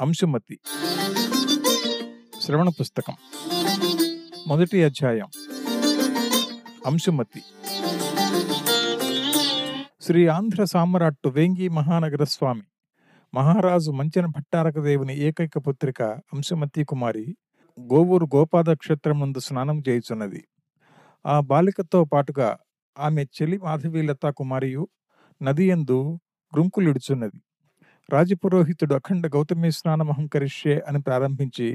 అంశుమతి. శ్రవణ పుస్తకం. మొదటి అధ్యాయం. అంశుమతి. శ్రీ ఆంధ్ర సామ్రాట్టు వేంగి మహానగర స్వామి. మహారాజు మంచన భట్టారక దేవుని ఏకైక పుత్రిక అంశుమతి కుమారి గోవూరు గోపాద క్షేత్రం నందు స్నానం చేయుచున్నది. ఆ బాలికతో పాటుగా ఆమె చెలి మాధవీలత కుమారియు నదియందు గృంకులిడుచున్నది. రాజపురోహితుడు అఖండ గౌతమి స్నానమహంకరిష్యే అని ప్రారంభించి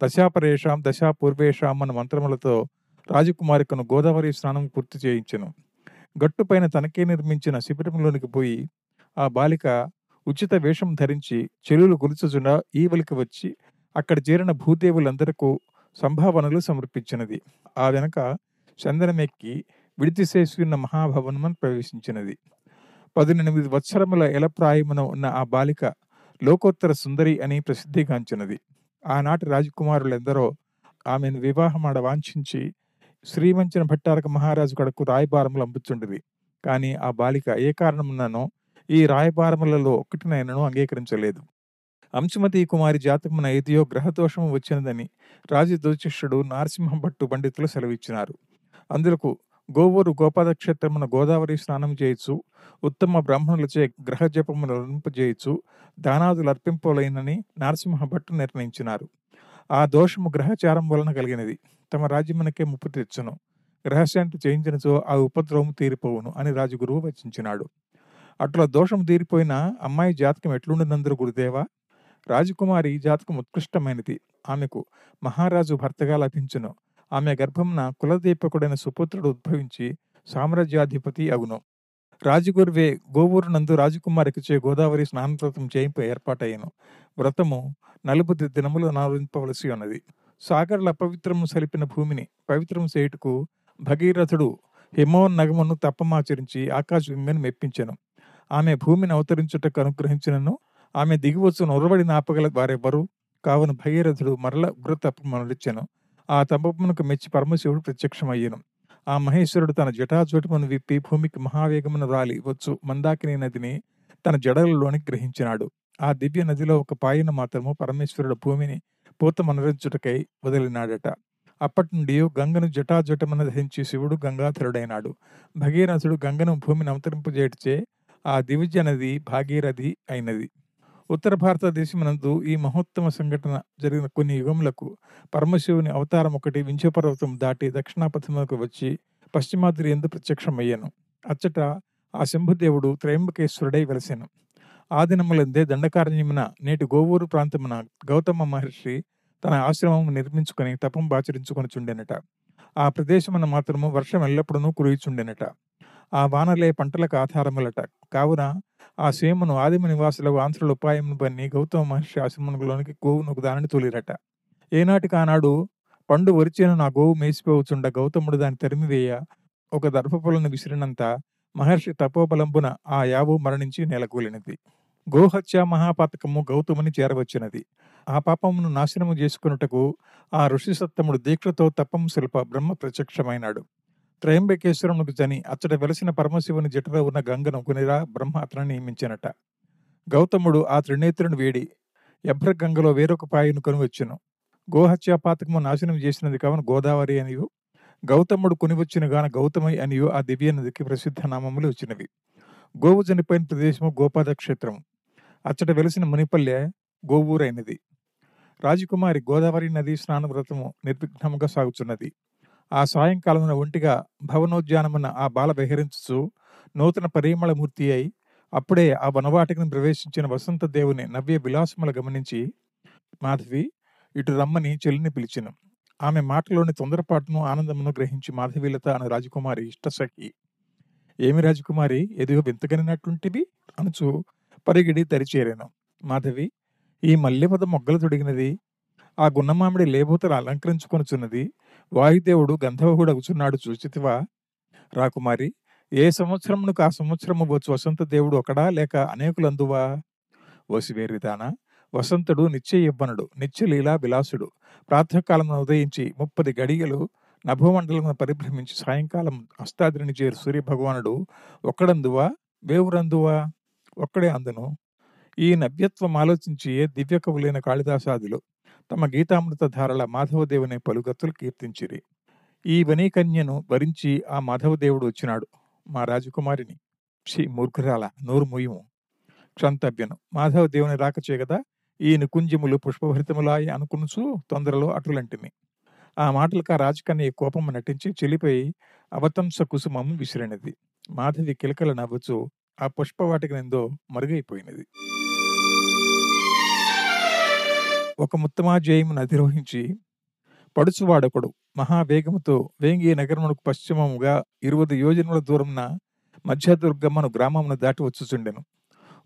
దశాపరేషాం దశాపూర్వేషాం అన్న మంత్రములతో రాజకుమారికను గోదావరి స్నానం పూర్తి చేయించెను. గట్టుపైన తనకే నిర్మించిన శిబిరంలోనికి పోయి ఆ బాలిక ఉచిత వేషం ధరించి చెలులు గొలుచుచున్న ఈవలికి వచ్చి అక్కడ చేరిన భూదేవులందరకు సంభావనలు సమర్పించినది. ఆ వెనక చందనమెక్కి విడితిశేసున్న మహాభవనమని ప్రవేశించినది. పదినెనిమిది వత్సరముల ఎలప్రాయమున ఉన్న ఆ బాలిక లోకోత్తర సుందరి అని ప్రసిద్ధిగాంచినది. ఆనాటి రాజకుమారులెందరో ఆమెను వివాహమాడ వాంఛించి శ్రీమంచిన భట్టారక మహారాజు కడకు రాయబారములు అంపుచుండిరి కానీ ఆ బాలిక ఏ కారణమున్నానో ఈ రాయబారములలో ఒక్కటినైనను అంగీకరించలేదు. అంశుమతి కుమారి జాతకమున ఏదియో గ్రహదోషము వచ్చినదని రాజదోచిష్యుడు నరసింహ భట్టు పండితులు సెలవిచ్చినారు. అందులకు గోవూరు గోపాదక్షేత్రమున గోదావరి స్నానం చేయొచ్చు ఉత్తమ బ్రాహ్మణులచే గ్రహ జపమును అర్పింపజేయచ్చు దానాదులు అర్పింపలైనని నరసింహ భట్టు నిర్ణయించినారు. ఆ దోషము గ్రహచారం వలన కలిగినది. తమ రాజ్యమునకే ముప్పు తెచ్చును. గ్రహశాంతి చేయించినచో ఆ ఉపద్రవము తీరిపోవును అని రాజుగురువు వచించినాడు. అట్లా దోషం తీరిపోయిన అమ్మాయి జాతకం ఎట్లుండినందరు గురుదేవా? రాజకుమారి జాతకం ఉత్కృష్టమైనది. ఆమెకు మహారాజు భర్తగా లభించును. ఆమె గర్భమున కులదీపకుడైన సుపుత్రుడు ఉద్భవించి సామ్రాజ్యాధిపతి అగును. రాజగురువే గోవూరు నందు రాజకుమారికిచే గోదావరి స్నానవ్రతం చేయింపు ఏర్పాటయ్యను. వ్రతము నలుపు దినములు నారింపవలసి ఉన్నది. సాగర్ల అపవిత్రము సలిపిన భూమిని పవిత్రము చేయుటకు భగీరథుడు హిమోన్నగమును తప్పమాచరించి ఆకాశ ఆకాశగంగను మెప్పించెను. ఆమె భూమిని అవతరించుటకు అనుగ్రహించినను. ఆమె దిగివచ్చు నొరవడి నాపగల వారెవ్వరు కావున భగీరథుడు మరల ఉగ్ర తప్పమనొచ్చెను ఆ తపమునకు మెచ్చి పరమశివుడు ప్రత్యక్షమయ్యను. ఆ మహేశ్వరుడు తన జటాజుటమును విప్పి భూమికి మహావేగమును రాలి వచ్చు మందాకిని నదిని తన జడలలోని గ్రహించినాడు. ఆ దివ్య నదిలో ఒక పాయన మాత్రము పరమేశ్వరుడు భూమిని పూత మనరించుటకై వదిలినాడట. అప్పటి నుండి గంగను జటాజటమున ధరించి శివుడు గంగాధరుడైనాడు. భగీరథుడు గంగను భూమిని అవతరింపజేటిచే ఆ దివిజ నది భాగీరథి అయినది. ఉత్తర భారతదేశమునందు ఈ మహోత్తమ సంఘటన జరిగిన కొన్ని యుగములకు పరమశివుని అవతారం ఒకటి వింధ్యపర్వతం దాటి దక్షిణాపథములకు వచ్చి పశ్చిమాద్రి ఎందు ప్రత్యక్షమయ్యాను. అచ్చట ఆ శంభుదేవుడు త్రయంబకేశ్వరుడై వెలసెను. ఆ దినములందే దండకారణ్యమున నేటి గోవూరు ప్రాంతమున గౌతమ మహర్షి తన ఆశ్రమం నిర్మించుకొని తపం బాచరించుకొనిచుండెనట ఆ ప్రదేశమున మాత్రము వర్షం ఎల్లప్పుడూ కురియుచుండెనట. ఆ వానలే పంటలకు ఆధారములట. కావున ఆ సీమను ఆదిమ నివాసులకు ఆంధ్రుల ఉపాయమును బన్ని గౌతమ మహర్షి ఆశ్రమంలోనికి గోవును దానిని తొలిరట. ఏనాటికి ఆనాడు పండు వరిచిన నా గోవు మేసిపోవచ్చుండ గౌతముడు దాన్ని తరిమివేయ ఒక దర్భపులను విసిరినంత మహర్షి తపోబలంబున ఆ యావు మరణించి నెలకూలినది. గోహత్య మహాపాతకము గౌతముని చేరవచ్చినది. ఆ పాపమును నాశనము చేసుకున్నటకు ఆ ఋషి సత్తముడు దీక్షతో తపం శిల్ప బ్రహ్మ ప్రత్యక్షమైనాడు. త్రయంబకేశ్వరమునకు జని అచ్చట వెలసిన పరమశివుని జటలో ఉన్న గంగను కొనిరా బ్రహ్మ అతను నియమించినట. గౌతముడు ఆ త్రినేత్రుని వేడి ఎభ్ర గంగలో వేరొక పాయను కొనివచ్చును. గోహత్యాపాతకము నాశనం చేసినది కావున గోదావరి అనియు. గౌతముడు కొనివచ్చిన గాన గౌతమై అనియు ఆ దివ్య నదికి ప్రసిద్ధ నామములు వచ్చినవి. గోవు చనిపోయిన ప్రదేశము గోపాద క్షేత్రము అచ్చట వెలిసిన మునిపల్లె గోవూరైనది. రాజకుమారి గోదావరి నది స్నాన వ్రతము నిర్విఘ్నముగా సాగుచున్నది. ఆ సాయంకాలమున ఒంటిగా భవనోద్యానమున ఆ బాల విహరించుచు నూతన పరిమళమూర్తి అయి అప్పుడే ఆ వనవాటికను ప్రవేశించిన వసంత దేవుని నవ్య విలాసములు గమనించి మాధవి ఇటు రమ్మని చెల్లిని పిలిచిన. ఆమె మాటలోని తొందరపాటును ఆనందమును గ్రహించి మాధవీలత అను రాజకుమారి ఇష్టసఖి ఏమి రాజకుమారి? ఎదుగో వింతగనినట్టుంటివి అనుచు పరిగిడి తరిచేరాను. మాధవి ఈ మల్లెపద మొగ్గలు తొడిగినది? ఆ గున్నమామిడి లేబోతలు అలంకరించుకొనుచున్నది. వాయుదేవుడు గంధర్వుడగుచున్నాడు చూచితివా? రాకుమారి ఏ సంవత్సరమునకు ఆ సంవత్సరము వచ్చు వసంత దేవుడు ఒకడా లేక అనేకులందువా? ఓసివేరిదానా వసంతుడు నిత్య ఇవ్వనుడు నిత్యలీలా విలాసుడు. ప్రాతకాలమున ఉదయించి ముప్పది గడియలు నభోమండలమును పరిభ్రమించి సాయంకాలం అస్తాద్రిని చేరు సూర్య భగవానుడు ఒక్కడందువా? వేవురందువా? ఒక్కడే అందును. ఈ నవ్యత్వం ఆలోచించి ఏ దివ్య కవులైన కాళిదాసాదులు తమ గీతామృత ధారల మాధవదేవుని పలుగత్తులు కీర్తించిరి. ఈ వనీకన్యను వరించి ఆ మాధవదేవుడు వచ్చినాడు మా రాజకుమారిని. శ్రీ మూర్ఖురాల నోరు ముయ్యము క్షంతభ్యను మాధవదేవుని రాక చేయగదా ఈ నికుంజములు పుష్పభరితములాయి అనుకునుచు తొందరలో అటులంటిని ఆ మాటలకు ఆ రాజకన్య కోపము నటించి చెలిపోయి అవతంస కుసుమము విసిరినది. మాధవి కిలకల నవ్వుచు ఆ పుష్పవాటికి నిందో మరుగైపోయినది. ఒక ముత్తమాజయమును అధిరోహించి పడుచువాడొకడు మహావేగముతో వేంగి నగరమునకు పశ్చిమముగా ఇరువది యోజనముల దూరమున మధ్యదుర్గమ్మను గ్రామమును దాటి వచ్చుచుండెను.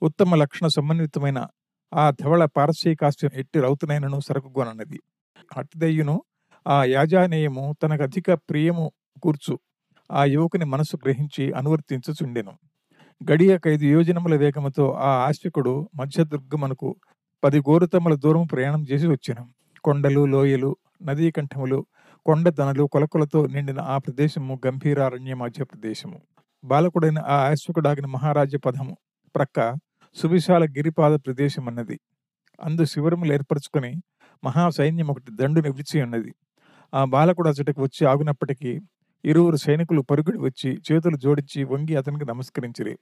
ఉత్తమ లక్షణ సమన్వితమైన ఆ ధవళ పారసీకాస్యం ఎట్టి రౌతునైనను సరుకుగొనన్నది అటుదయ్యును ఆ యాజానేయము తనకు అధిక ప్రియము కూర్చు. ఆ యువకుని మనసు గ్రహించి అనువర్తించుచుండెను. గడియకైదు యోజనముల వేగముతో ఆ ఆశ్వికుడు మధ్యదుర్గమునకు పది గోరుతమ్మల దూరం ప్రయాణం చేసి వచ్చాను. కొండలు లోయలు నదీ కంఠములు కొండదనలు కొలకొలతో నిండిన ఆ ప్రదేశము గంభీరారణ్య మధ్య ప్రదేశము. బాలకుడైన ఆ ఆశ్వకుడాగిన మహారాజ్య పదము ప్రక్క సువిశాల గిరిపాద ప్రదేశం అన్నది అందు శివరములు ఏర్పరచుకొని మహా సైన్యం ఒకటి దండుని విడిచి ఉన్నది. ఆ బాలకుడు అచటకు వచ్చి ఆగినప్పటికీ ఇరువురు సైనికులు పరుగుడి వచ్చి చేతులు జోడించి వంగి అతనికి నమస్కరించిరి.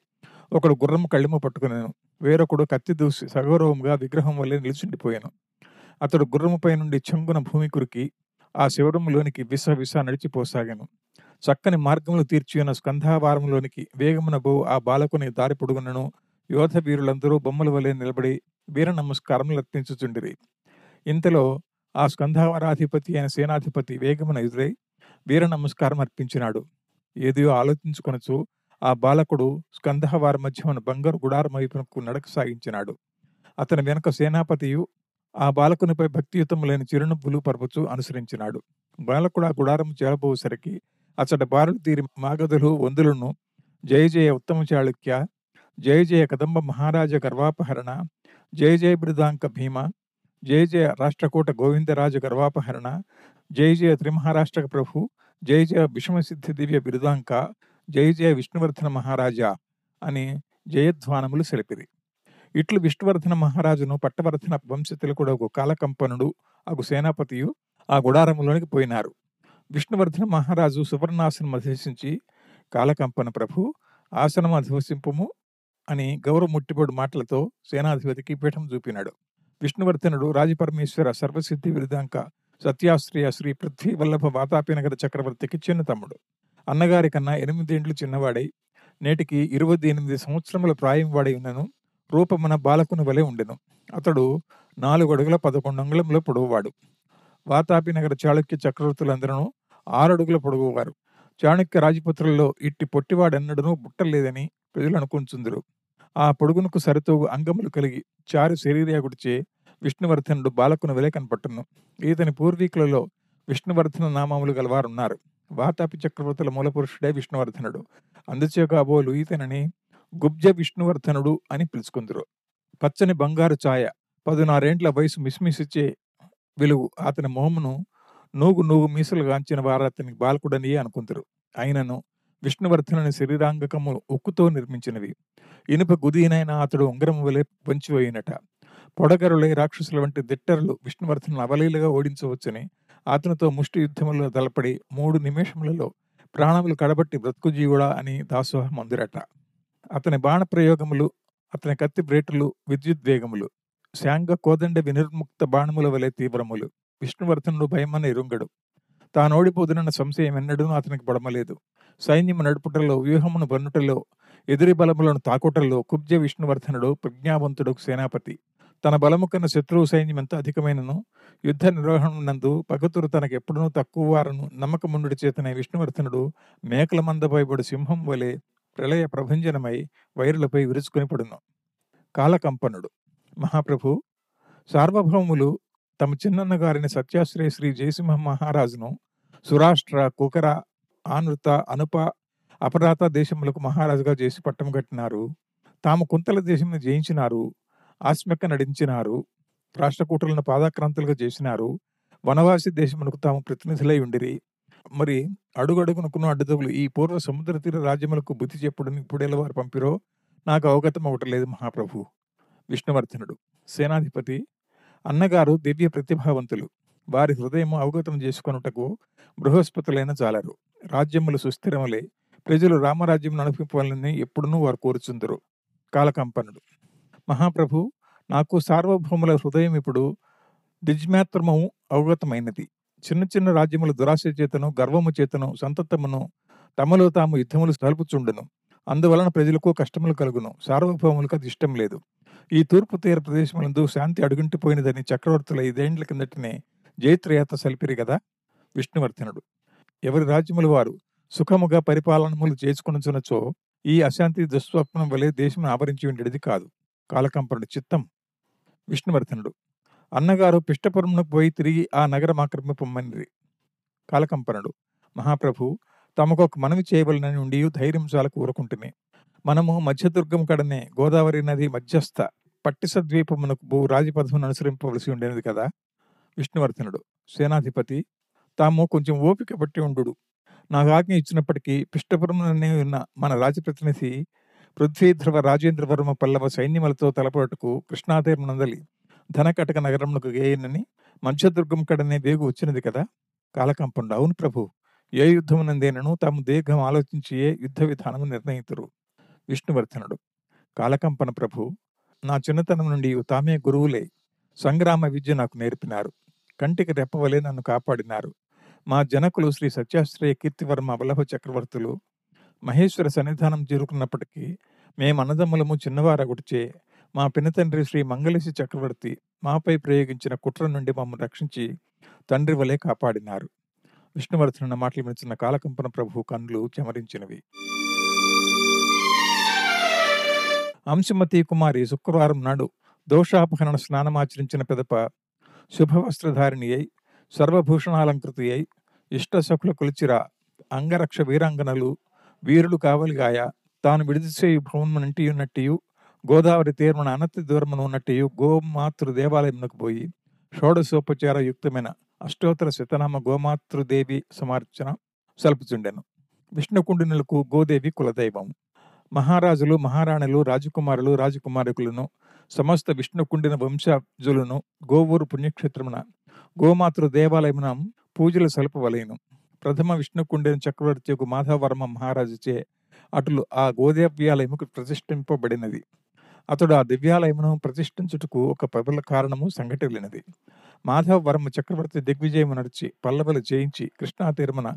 ఒకడు గుర్రము కళ్ళెము పట్టుకున్నాను వేరొకడు కత్తి దూసి సగౌరవంగా విగ్రహం వల్లే నిలిచుండిపోయాను. అతడు గుర్రముపై నుండి చెంగున భూమి కురికి ఆ శివరంలోనికి విస విస నడిచిపోసాగాను చక్కని మార్గములు తీర్చి ఉన్న స్కంధావారంలోనికి వేగమున బో ఆ బాలకుని దారి పొడుగునను. యోధ వీరులందరూ బొమ్మల వలె నిలబడి వీర నమస్కారములు అర్పించుచుండిరి. ఇంతలో ఆ స్కంధావరాధిపతి అయిన సేనాధిపతి వేగమున ఎదురై వీర నమస్కారం అర్పించినాడు. ఏదో ఆలోచించుకొనచు ఆ బాలకుడు స్కందహవారి మధ్య ఉన్న బంగారు గుడారం వైపునకు నడక సాగించినాడు. అతని వెనుక సేనాపతియు ఆ బాలకునిపై భక్తియుతములైన చిరునవ్వులు పరుపుచు అనుసరించినాడు. బాలకుడు ఆ గుడారం చేరబోసరికి అతడి బారులు తీరి మాగదులు వందులను జయ జయ ఉత్తమ చాళుక్య జయ జయ కదంబ మహారాజ గర్వాపహరణ జయ జయ బృదాంక భీమ జయ జయ రాష్ట్రకూట గోవిందరాజు గర్వాపహరణ జయ జయ త్రిమహారాష్ట్ర ప్రభు జయ జయ విషమసిద్ధి దివ్య బిరుదాంక జయ జయ విష్ణువర్ధన మహారాజా అని జయధ్వానములు సెలిపిరి. ఇట్లు విష్ణువర్ధన మహారాజును పట్టవర్ధన వంశతులు కూడా ఒక కాలకంపనుడు అగు సేనాపతియు ఆ గుడారములోనికి పోయినారు. విష్ణువర్ధన మహారాజు సువర్ణాసనం అధివసించి కాలకంపన ప్రభు ఆసనం అధివసింపము అని గౌరవ ముట్టిపొడు మాటలతో సేనాధిపతికి పీఠం చూపినాడు. విష్ణువర్ధనుడు రాజపరమేశ్వర సర్వసిద్ధి విరుదాంక సత్యాశ్రయ శ్రీ పృథ్వీ వల్లభ వాతాపినగర చక్రవర్తికి చిన్న తమ్ముడు. అన్నగారి కన్నా ఎనిమిదేండ్లు చిన్నవాడై నేటికి ఇరవై ఎనిమిది సంవత్సరముల ప్రాయం వాడై ఉన్నను రూపమున బాలకుని వలె ఉండెను. అతడు నాలుగు అడుగుల పదకొండు అంగుళంలో పొడవువాడు. వాతాపినగర చాళుక్య చక్రవర్తులందరూ ఆరు అడుగుల పొడవువారు. చాణక్య రాజపుత్రుల్లో ఇట్టి పొట్టివాడెన్నడనూ బుట్టలేదని ప్రజలు అనుకుంటుందరు ఆ పొడుగునకు సరితూగు అంగములు కలిగి చారు శరీరయాగుడిచే విష్ణువర్ధనుడు బాలకుని విలేకనపట్టును ఈతని పూర్వీకులలో విష్ణువర్ధన నామములు గలవారున్నారు. వాతాపి చక్రవర్తుల మూలపురుషుడే విష్ణువర్ధనుడు. అందుచే కాబోలు ఈతనని గుబ్జ విష్ణువర్ధనుడు అని పిలుచుకుందరు. పచ్చని బంగారు ఛాయ పదునారేండ్ల వయసు మిస్మిసిచ్చే వెలుగు అతని మొహమును నూగు నూగు మీసలు గాంచిన వారు అతనికి బాలకుడని అనుకుందరు. అయినను విష్ణువర్ధనుని శరీరాంగకము ఉక్కుతో నిర్మించినవి. ఇనుప గుదీనైన అతడు ఉంగరం వలె పొంచిపోయినట పొడగరులై రాక్షసుల వంటి దిట్టరులు విష్ణువర్ధను అవలీలుగా ఓడించవచ్చని. అతనితో ముష్టి యుద్ధములో తలపడి మూడు నిమిషములలో ప్రాణములు కడబట్టి బ్రతుకు జీవుడా అని దాసోహ మందిరట అతని బాణ ప్రయోగములు అతని కత్తి బ్రేటులు విద్యుద్వేగములు శాంగ కోదండ వినిర్ముక్త బాణముల వలె తీవ్రములు. విష్ణువర్ధనుడు భయమని ఎరుంగడు తానోడిపోదునన్న సంశయం ఎన్నడూ అతనికి పడమలేదు. సైన్యము నడుపుటలో వ్యూహమును బన్నుటలో ఎదురి బలములను తాకుటల్లో కుబ్జ విష్ణువర్ధనుడు ప్రజ్ఞావంతుడు సేనాపతి. తన బలము కన్న శత్రువు సైన్యం ఎంత అధికమైనను యుద్ధ నిర్వహణ నందు పగతురు తనకు ఎప్పుడూ తక్కువ వారను నమ్మకముండు చేతనే విష్ణువర్ధనుడు మేకల మందపైబడి సింహం వలె ప్రళయ ప్రభంజనమై వైరులపై విరుచుకొని పడును. కాలకంపనుడు. మహాప్రభు సార్వభౌములు తమ చిన్నన్న గారిని సత్యాశ్రయ శ్రీ జయసింహ మహారాజును సురాష్ట్ర కుకర ఆనృత అనుప అపరాత దేశములకు మహారాజుగా చేసి పట్టం కట్టినారు. తాము కుంతల దేశంను జయించినారు. ఆస్మెక్క నడించినారు. రాష్ట్రకూటులను పాదాక్రాంతులుగా చేసినారు. వనవాసి దేశమునకు తాము ప్రతినిధులై ఉండిరి. మరి అడుగడుగునకును అడ్డదవులు ఈ పూర్వ సముద్ర తీర రాజ్యములకు బుద్ధి చెప్పుడని ఇప్పుడేలా వారు పంపిరో నాకు అవగతం అవటలేదు మహాప్రభు. విష్ణువర్ధనుడు సేనాధిపతి అన్నగారు దివ్య ప్రతిభావంతులు. వారి హృదయము అవగతం చేసుకొనుటకు బృహస్పతులైన జాలరు. రాజ్యములు సుస్థిరములే ప్రజలు రామరాజ్యం నడిపింపాలని ఎప్పుడునూ వారు కోరుచుందరు. కాలకంపనుడు. మహాప్రభు నాకు సార్వభౌముల హృదయం ఇప్పుడు దిజ్మాత్రము అవగతమైనది. చిన్న చిన్న రాజ్యముల దురాశ చేతను గర్వము చేతను సంతతమును తమలో తాము యుద్ధములు తలుపుచుండును. అందువలన ప్రజలకు కష్టములు కలుగును. సార్వభౌములకు అది ఇష్టం లేదు. ఈ తూర్పు తీర ప్రదేశములందు శాంతి అడుగుంటిపోయినదని చక్రవర్తుల ఐదేండ్ల కిందటనే జైత్రయాత సలిపిరి కదా విష్ణువర్ధనుడు. ఎవరి రాజ్యముల వారు సుఖముగా పరిపాలనములు చేసుకునుచునచో ఈ అశాంతి దుస్వప్నం వలె దేశం ఆవరించి ఉండేది కాదు. కాలకంపనుడు చిత్తం. విష్ణువర్ధనుడు. అన్నగారు పిష్టపురమునకు పోయి తిరిగి ఆ నగరం ఆక్రమిపమ్మనిరి కాలకంపనుడు. మహాప్రభు తమకు ఒక మనవి చేయవలనని ఉండి ధైర్యం చాలా కూరుకుంటుని. మనము మధ్యదుర్గం కడనే గోదావరి నది మధ్యస్థ పట్టిసద్వీపమునకు భూ రాజపథమును అనుసరింపవలసి ఉండేది కదా? విష్ణువర్ధనుడు. సేనాధిపతి. తాము కొంచెం ఓపిక పట్టి ఉండు నాకు ఆజ్ఞ ఇచ్చినప్పటికీ పిష్టపురంలోనే ఉన్న మన రాజప్రతినిధి పృథ్వీధ్రువ రాజేంద్రవర్మ పల్లవ సైన్యములతో తలపడటకు కృష్ణాతీరమునందలి ధనకటక నగరమునకు గేయనని మధ్యదుర్గం కడనే వేగు వచ్చినది కదా? కాలకంపండు. అవును ప్రభు. ఏ యుద్ధమునందేనను తాము దీర్ఘం ఆలోచించియే యుద్ధ విధానము నిర్ణయితురు. విష్ణువర్ధనుడు. కాలకంపన ప్రభు నా చిన్నతనం నుండి తామే గురువులే సంగ్రామ విద్య నాకు నేర్పినారు. కంటికి రెప్పవలే నన్ను కాపాడినారు. మా జనకులు శ్రీ సత్యాశ్రయ కీర్తివర్మ వల్లభ చక్రవర్తులు మహేశ్వర సన్నిధానం చేరుకున్నప్పటికీ మేము అన్నదమ్ములము చిన్నవారగుడిచే మా పినతండ్రి శ్రీ మంగళేశి చక్రవర్తి మాపై ప్రయోగించిన కుట్ర నుండి మమ్మల్ని రక్షించి తండ్రి వలె కాపాడినారు. విష్ణువర్ధనున్న మాటలు మించిన కాలకంపన ప్రభు కన్నులు చెమరించినవి. అంశమతి కుమారి శుక్రవారం నాడు దోషాపహరణ స్నానమాచరించిన పిదప శుభవస్త్రధారిణి అయి సర్వభూషణాలంకృతి అయి ఇష్టసఖుల కొలిచిరా అంగరక్ష వీరాంగనలు వీరులు కావలిగాయ తాను విడిదిసేయు భ్రమణంటి ఉన్నట్టియు గోదావరి తీర్మన అనతి దూరమున ఉన్నట్టియు గోమాతృ దేవాలయమునకు పోయి షోడశోపచార యుక్తమైన అష్టోత్తర శతనామ గోమాతృదేవి సమార్చన సల్పుచుండెను. విష్ణుకుండినులకు గోదేవి కులదైవం. మహారాజులు మహారాణులు రాజకుమారులు రాజకుమారికులను సమస్త విష్ణుకుండిన వంశాజులను గోవూరు పుణ్యక్షేత్రమున గోమాతృ దేవాలయమున పూజలు సలుపవలేను. ప్రథమ విష్ణుకుండిన చక్రవర్తి మాధవవర్మ మహారాజుచే అటులు ఆ గోదేవ్యాలయముకు ప్రతిష్ఠింపబడినది. అతడు ఆ దివ్యాలయమును ప్రతిష్ఠించుటకు ఒక ప్రబల కారణము సంఘటిల్లినది. మాధవవర్మ చక్రవర్తి దిగ్విజయము నడిచి పల్లవలు జయించి కృష్ణా తీరమున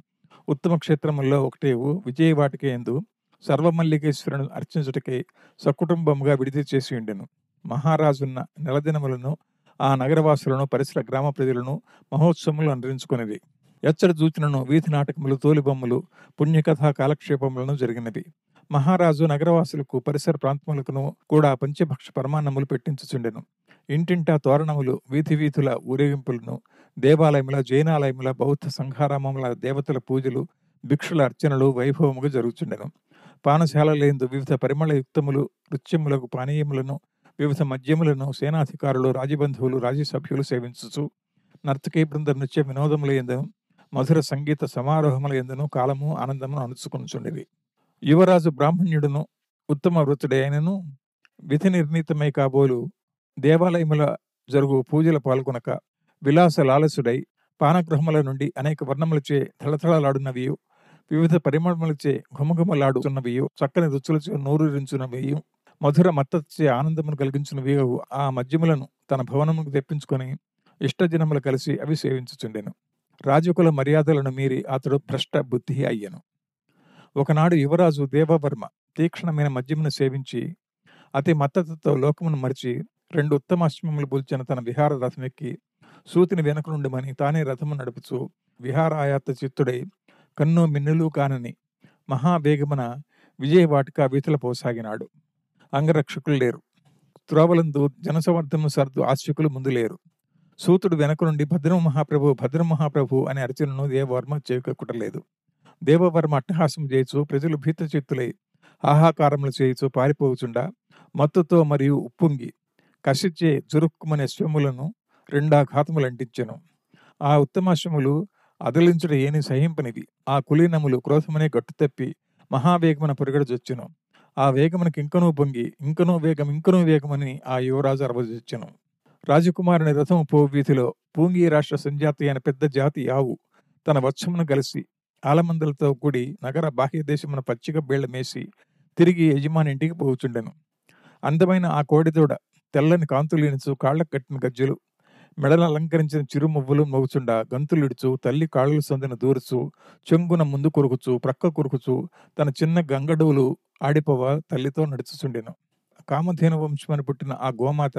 ఉత్తమ క్షేత్రముల్లో ఒకటేవు విజయవాటికి ఎందు సర్వమల్లికేశ్వరుని అర్చించుటకై సకుటుంబముగా విడిది చేసి ఉండెను. మహారాజున్న నెలదినములను ఆ నగరవాసులను పరిసర గ్రామ ప్రజలను మహోత్సవములు అందించుకునేది ఎచ్చడి సూచనను వీధి నాటకములు తోలిబొమ్మలు పుణ్యకథా కాలక్షేపములను జరిగినవి మహారాజు నగరవాసులకు పరిసర ప్రాంతములకును కూడా పంచభక్ష పరమాన్నములు పెట్టించుచుండెను. ఇంటింటా తోరణములు వీధి వీధుల ఊరేగింపులను దేవాలయముల జైనాలయముల బౌద్ధ సంఘారామముల దేవతల పూజలు భిక్షుల అర్చనలు వైభవముగా జరుగుచుండెను. పానశాలలేందు వివిధ పరిమళయుక్తములు నృత్యములకు పానీయములను వివిధ మద్యములను సేనాధికారులు రాజబంధువులు రాజ్యసభ్యులు సేవించుచు నర్తకీ బృంద నృత్య వినోదముల ఎందును మధుర సంగీత సమారోహముల ఎందును కాలము ఆనందమును అనుచుకొనుచుండేవి యువరాజు బ్రాహ్మణ్యుడును ఉత్తమ వృత్తుడే అయినను విధి నిర్ణీతమై కాబోలు దేవాలయముల జరుగు పూజల పాల్గొనక విలాస లాలసుడై పానగృహముల నుండి అనేక వర్ణములచే థళథళలాడునవియు. వివిధ పరిమళములచే ఘుమఘుమలాడుతున్నవియు చక్కని రుచులచే నోరూరించున్నవియు మధుర మత్తచే ఆనందమును కలిగించినవియు ఆ మద్యములను తన భవనముకు తెప్పించుకొని ఇష్టజనములు కలిసి అవి సేవించుచుండెను. రాజకుల మర్యాదలను మీరి అతడు భ్రష్ట బుద్ధి అయ్యను. ఒకనాడు యువరాజు దేవవర్మ తీక్షణమైన మద్యమును సేవించి అతి మత్తతతో లోకమును మరిచి రెండు ఉత్తమాశ్రమములు పూల్చిన తన విహార రథమెక్కి సూతిని వెనక నుండి మని తానే రథము నడుపుచు విహారాయాత చిత్తుడై కన్ను మిన్నులు కానని మహావేగమున విజయవాటిక వీతుల పోసాగినాడు. అంగరక్షకులు లేరు. త్రోవలందు జనసమర్థము సర్దు ఆశ్చకులు ముందు లేరు. సూతుడు వెనక నుండి భద్రం మహాప్రభు భద్రం మహాప్రభు అనే అర్చనను దేవవర్మ చేకక్కుటలేదు దేవవర్మ అట్టహాసం చేయచు ప్రజలు భీత చిత్తులై ఆహాకారములు చేయుచు పారిపోవుచుండా మత్తుతో మరియు ఉప్పొంగి కసిచ్చే జురుక్కుమనే శ్వములను రెండా ఘాతములు అంటించెను ఆ ఉత్తమాశ్వములు అదలించుట ఏని సహింపనిది. ఆ కులీనములు క్రోధమనే గట్టు తప్పి మహావేగమున పొరిగడజొచ్చును. ఆ వేగమునకు ఇంకనూ పొంగి ఇంకనూ వేగం ఇంకనూ వేగమని ఆ యువరాజు అరవజొచ్చును. రాజకుమారుని రథము పోవీధిలో పూంగి రాష్ట్ర సంజాతి అయిన పెద్ద జాతి ఆవు తన వత్సమును కలిసి ఆలమందలతో కూడి నగర బాహ్య దేశమున పచ్చిక బీళ్ళ మేసి తిరిగి యజమాని ఇంటికి పోవుచుండెను. అందమైన ఆ కోడిదూడ తెల్లని కాంతులీనిచు కాళ్ళకు కట్టిన గజ్జెలు మెడలు అలంకరించిన చిరుమువ్వులు మోగుచుండా గంతులిడుచు తల్లి కాళ్ళు సందిన దూరుచు చెంగున ముందు కొరుకుచు ప్రక్క కొరుకుచు తన చిన్న గంగడువులు ఆడిపోవ తల్లితో నడుచుచుండెను. కామధేను వంశమని పుట్టిన ఆ గోమాత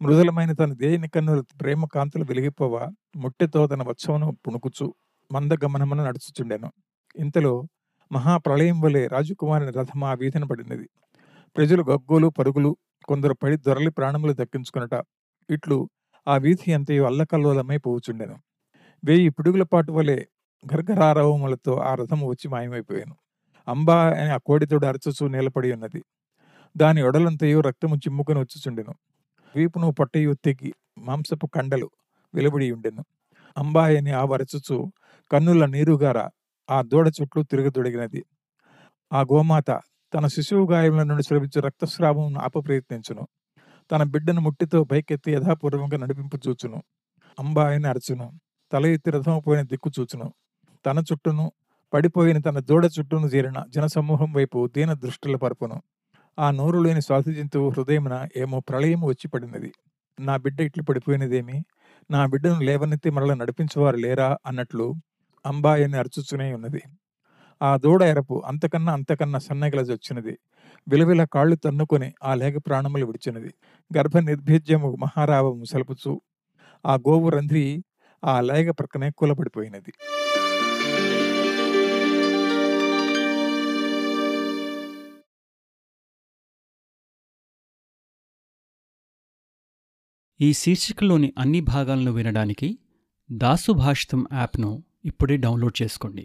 మృదులమైన తన దేని కన్నుల ప్రేమ కాంతులు వెలిగిపోవ ముట్టెతో తన వత్సమును పుణుకుచు మందగమనమున నడుచుచుండెను. ఇంతలో మహాప్రళయం వలె రాజకుమారుని రథం ఆ వీధిన పడినది. ప్రజలు గగ్గోలు పరుగులు కొందరు పడి దొరలి ప్రాణములు దక్కించుకునట. ఇట్లు ఆ వీధి అంతయు అల్లకల్లోలమై పోవుచుండెను. వెయ్యి పిడుగుల పాటు వలె గర్గరారవములతో ఆ రథము వచ్చి మాయమైపోయాను. అంబా అని ఆ కోడితోడు అరచుచూ నిలబడి ఉన్నది. దాని ఒడలంతయు రక్తము చిమ్ముకొని వచ్చుచుండెను. వీపును పొట్టయు తెగి మాంసపు కండలు వెలుబడి ఉండెను. అంబాయని ఆ వరచుచు కన్నుల నీరుగార ఆ దూడ చుట్టూ తిరగదొడిగినది. ఆ గోమాత తన శిశువు గాయముల నుండి స్రవించు రక్తస్రావం ఆప ప్రయత్నించును తన బిడ్డను ముట్టితో పైకెత్తి యథాపూర్వంగా నడిపింపు చూచును. అంబాయిని అరచును. తల ఎత్తి రథం పోయిన దిక్కు చూచును. తన చుట్టూను పడిపోయిన తన దూడ చుట్టూను చేరిన జనసమూహం వైపు దీన దృష్టిల పరపును. ఆ నోరు లేని శ్వాస జంతువు హృదయమున ఏమో ప్రళయము వచ్చి పడినది. నా బిడ్డ ఇట్లు పడిపోయినదేమి? నా బిడ్డను లేవనెత్తి మరల నడిపించేవారు లేరా? అన్నట్లు అంబాయని అరుచుచునే ఉన్నది. ఆ దూడ ఎరపు అంతకన్నా అంతకన్నా సన్నగిలజి వచ్చినది. విలవిల కాళ్ళు తన్నుకొని ఆ లేగ ప్రాణములు విడిచినది. గర్భ నిర్భీజ్యము మహారావము సలుపుచు ఆ గోవు రంధ్రి ఆ లేగ ప్రక్కనే కూలబడిపోయినది. ఈ శీర్షికలోని అన్ని భాగాలను వినడానికి దాసు భాషితం యాప్ను ఇప్పుడే డౌన్లోడ్ చేసుకోండి.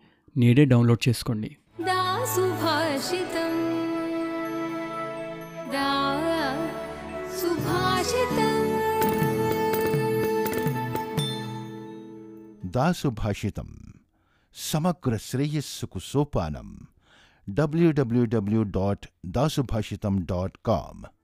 నేడే డౌన్లోడ్ చేసుకోండి. దాసుభాషితం. సమగ్ర శ్రేయస్సుకు సోపానం. W W W dot Dasubhashitam dot com